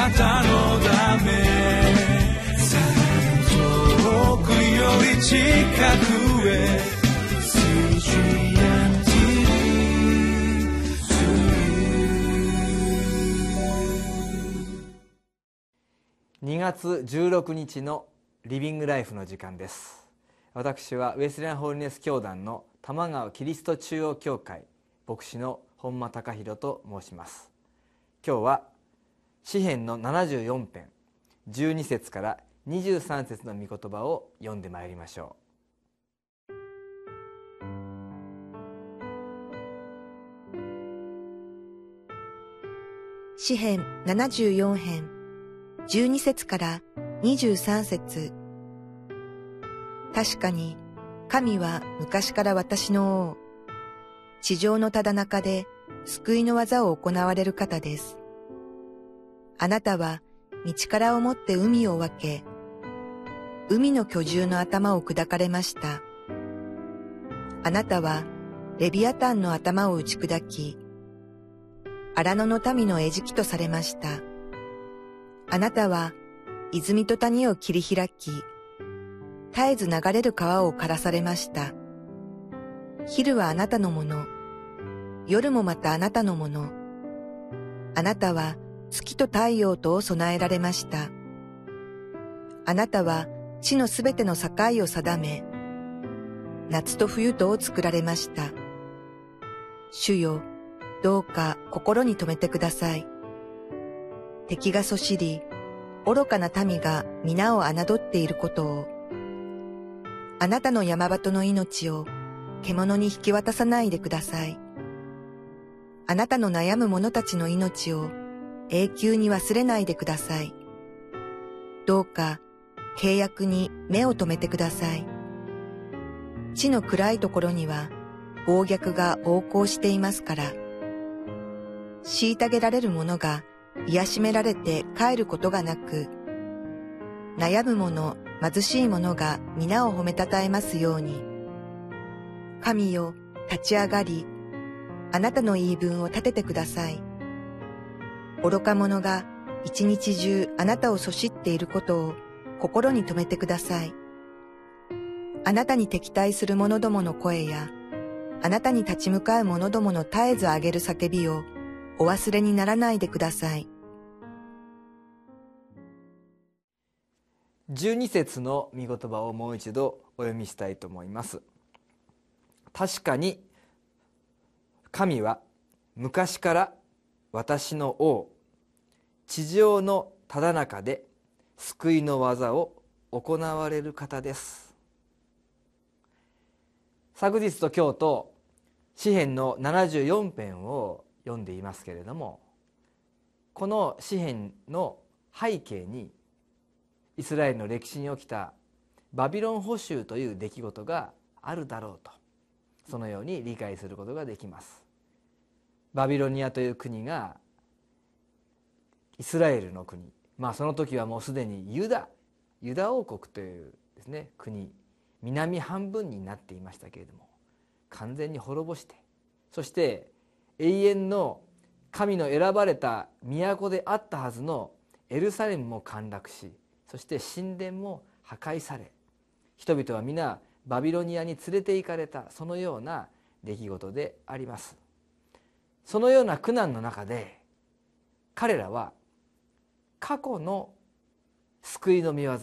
なたのため遠くより近くへ2月16日のリビングライフの時間です。私はウェスレンホールネス教団の玉川キリスト中央教会牧師の本間隆弘と申します。今日は詩編の74編12節から23節の御言葉を読んでまいりましょう。詩編74編12節から23節。確かに神は昔から私の王、地上のただ中で救いの技を行われる方です。あなたは道からをもって海を分け、海の居住の頭を砕かれました。あなたはレビアタンの頭を打ち砕き、荒野の民の餌食とされました。あなたは泉と谷を切り開き、絶えず流れる川を枯らされました。昼はあなたのもの、夜もまたあなたのもの。あなたは月と太陽とを備えられました。あなたは地のすべての境を定め、夏と冬とを作られました。主よ、どうか心に留めてください。敵がそしり、愚かな民が皆を侮っていることを、あなたの山鳩の命を獣に引き渡さないでください。あなたの悩む者たちの命を永久に忘れないでください。どうか契約に目を留めてください。地の暗いところには暴虐が横行していますから、虐げられる者が癒しめられて帰ることがなく、悩む者、貧しい者が皆を褒めたたえますように。神よ、立ち上がり、あなたの言い分を立ててください。愚か者が一日中あなたをそしっていることを心に留めてください。あなたに敵対する者どもの声や、あなたに立ち向かう者どもの絶えず上げる叫びをお忘れにならないでください。12節の御言葉をもう一度お読みしたいと思います確かに神は昔から私の王地上のただ中で救いの技を行われる方です。昨日と今日と詩篇の74編を読んでいますけれどもこの詩篇の背景にイスラエルの歴史に起きたバビロン捕囚という出来事があるだろうとそのように理解することができますバビロニアという国がイスラエルの国。まあその時はもうすでにユダユダ王国というですね国。南半分になっていましたけれども完全に滅ぼしてそして永遠の神の選ばれた都であったはずのエルサレムも陥落しそして神殿も破壊され人々は皆バビロニアに連れて行かれたそのような出来事であります。そのような苦難の中で彼らは過去の救いの御業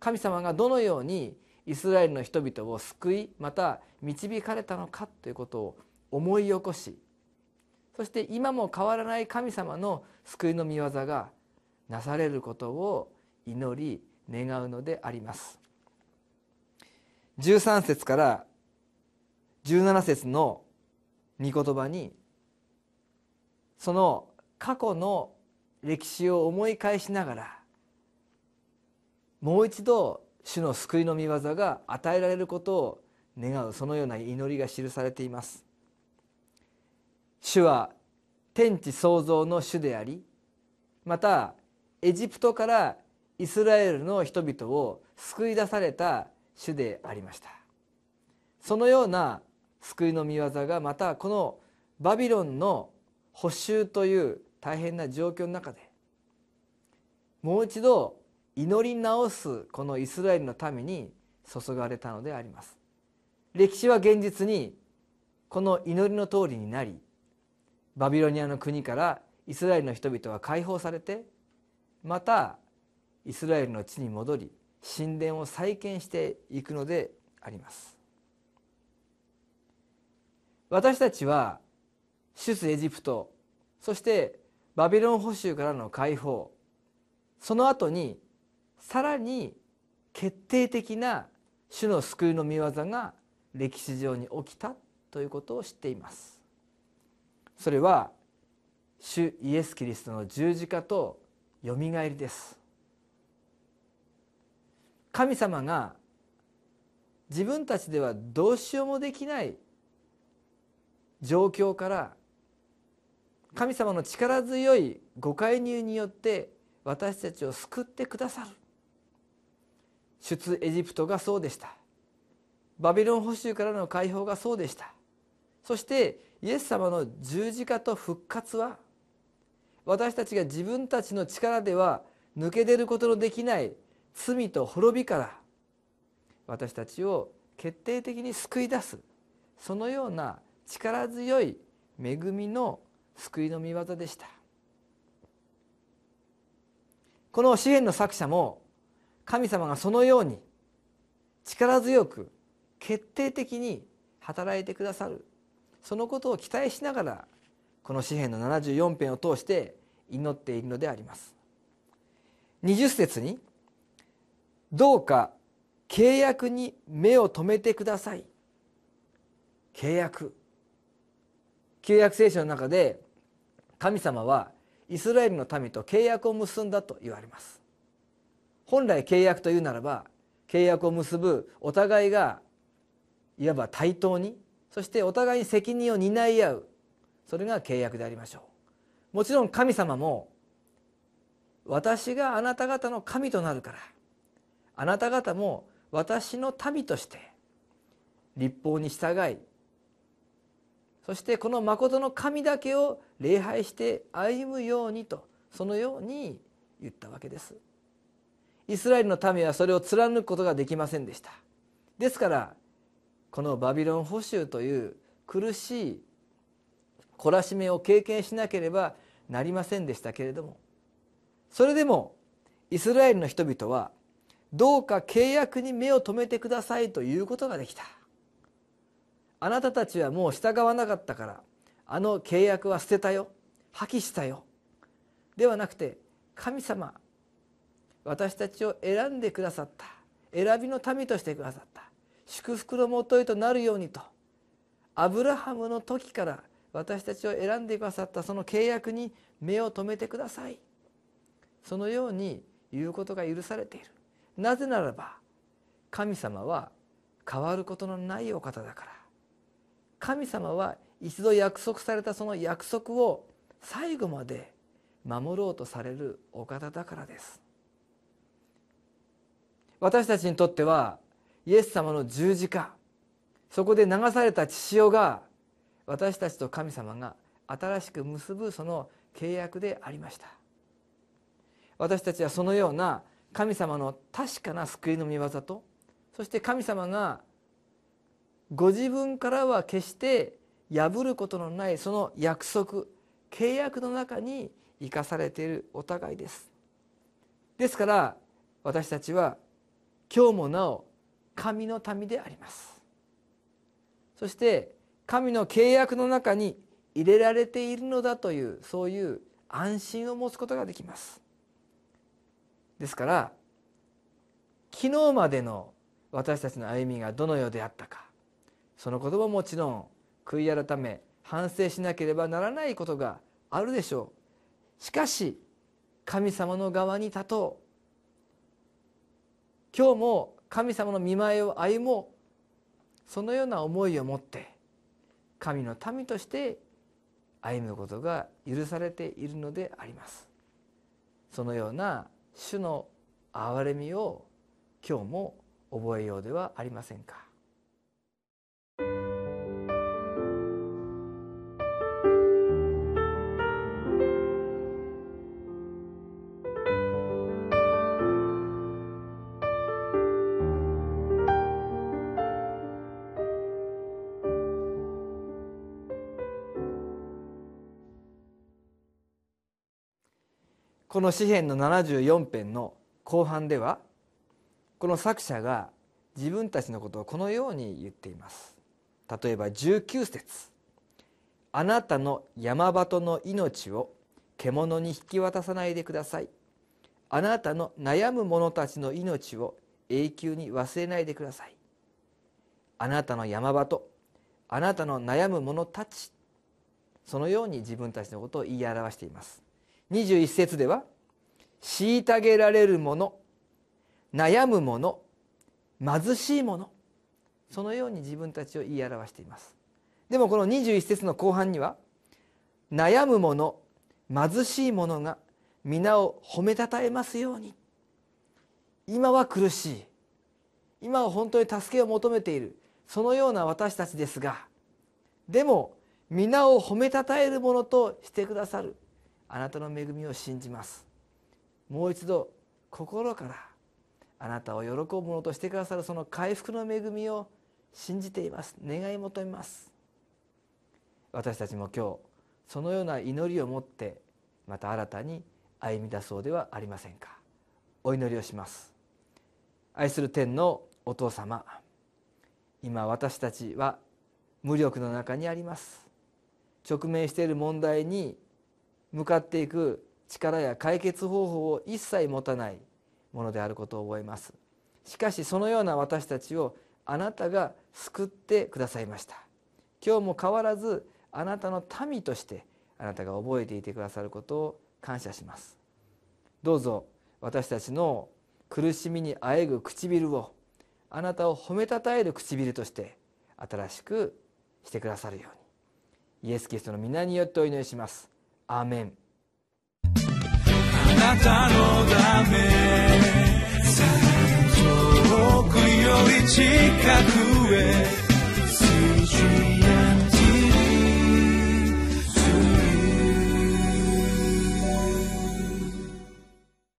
神様がどのようにイスラエルの人々を救いまた導かれたのかということを思い起こしそして今も変わらない神様の救いの御業がなされることを祈り願うのであります。13節から17節の御言葉にその過去の歴史を思い返しながらもう一度主の救いの御業が与えられることを願うそのような祈りが記されています。主は天地創造の主でありまたエジプトからイスラエルの人々を救い出された主でありました。そのような救いの御業がまたこのバビロンの捕囚という大変な状況の中でもう一度祈り直すこのイスラエルの民に注がれたのであります。歴史は現実にこの祈りの通りになりバビロニアの国からイスラエルの人々は解放されてまたイスラエルの地に戻り神殿を再建していくのであります。私たちは出エジプトそしてバビロン捕囚からの解放その後にさらに決定的な主の救いの御業が歴史上に起きたということを知っています。それは主イエス・キリストの十字架とよみがえりです。神様が自分たちではどうしようもできない状況から神様の力強いご介入によって私たちを救ってくださる。出エジプトがそうでした。バビロン捕囚からの解放がそうでした。そしてイエス様の十字架と復活は私たちが自分たちの力では抜け出ることのできない罪と滅びから私たちを決定的に救い出すそのような力強い恵みの救いの御業でした。この詩篇の作者も神様がそのように力強く決定的に働いてくださるそのことを期待しながらこの詩篇の74編を通して祈っているのであります。20節に「どうか契約に目を留めてください」契約。旧約聖書の中で神様はイスラエルの民と契約を結んだと言われます。本来契約というならば契約を結ぶお互いがいわば対等にそしてお互いに責任を担い合うそれが契約でありましょう。もちろん神様も私があなた方の神となるからあなた方も私の民として立法に従いそしてこの誠の神だけを礼拝して歩むようにとそのように言ったわけです。イスラエルの民はそれを貫くことができませんでした。ですからこのバビロン捕囚という苦しい懲らしめを経験しなければなりませんでしたけれどもそれでもイスラエルの人々はどうか契約に目を留めてくださいということができた。あなたたちはもう従わなかったからあの契約は捨てたよ。破棄したよ。ではなくて神様私たちを選んでくださった。選びの民としてくださった。祝福のもとへとなるようにと。アブラハムの時から私たちを選んでくださった。その契約に目を留めてください。そのように言うことが許されている。なぜならば神様は変わることのないお方だから。神様は一度約束されたその約束を最後まで守ろうとされるお方だからです。私たちにとってはイエス様の十字架そこで流された血潮が私たちと神様が新しく結ぶその契約でありました。私たちはそのような神様の確かな救いの御業とそして神様がご自分からは決して破ることのないその約束契約の中に生かされているお互いです。ですから私たちは今日もなお神の民であります。そして神の契約の中に入れられているのだというそういう安心を持つことができます。ですから昨日までの私たちの歩みがどのようであったかそのことももちろん悔い改め反省しなければならないことがあるでしょう。しかし神様の側に立とう。今日も神様の見舞いを歩もう。そのような思いを持って神の民として歩むことが許されているのであります。そのような主の憐れみを今日も覚えようではありませんか。この詩篇の74編の後半ではこの作者が自分たちのことをこのように言っています。例えば19節。あなたの山鳩の命を獣に引き渡さないでください。あなたの悩む者たちの命を永久に忘れないでください。あなたの山鳩あなたの悩む者たち。そのように自分たちのことを言い表しています。21節では虐げられる者悩む者貧しい者そのように自分たちを言い表しています。でもこの21節の後半には悩む者貧しい者が皆を褒めたたえますように。今は苦しい。今は本当に助けを求めている。そのような私たちですがでも皆を褒めたたえるものとしてくださる。あなたの恵みを信じます。もう一度心からあなたを喜ぶものとしてくださるその回復の恵みを信じています。願い求めます。私たちも今日そのような祈りを持ってまた新たに歩み出そうではありませんか。お祈りをします。愛する天のお父様今私たちは無力の中にあります。直面している問題に向かっていく力や解決方法を一切持たないものであることを覚えます。しかしそのような私たちをあなたが救ってくださいました。今日も変わらずあなたの民としてあなたが覚えていてくださることを感謝します。どうぞ私たちの苦しみにあえぐ唇をあなたを褒めたたえる唇として新しくしてくださるように。イエス・キリストの皆によってお祈りします。アメン。あなたのため遠くより近くへ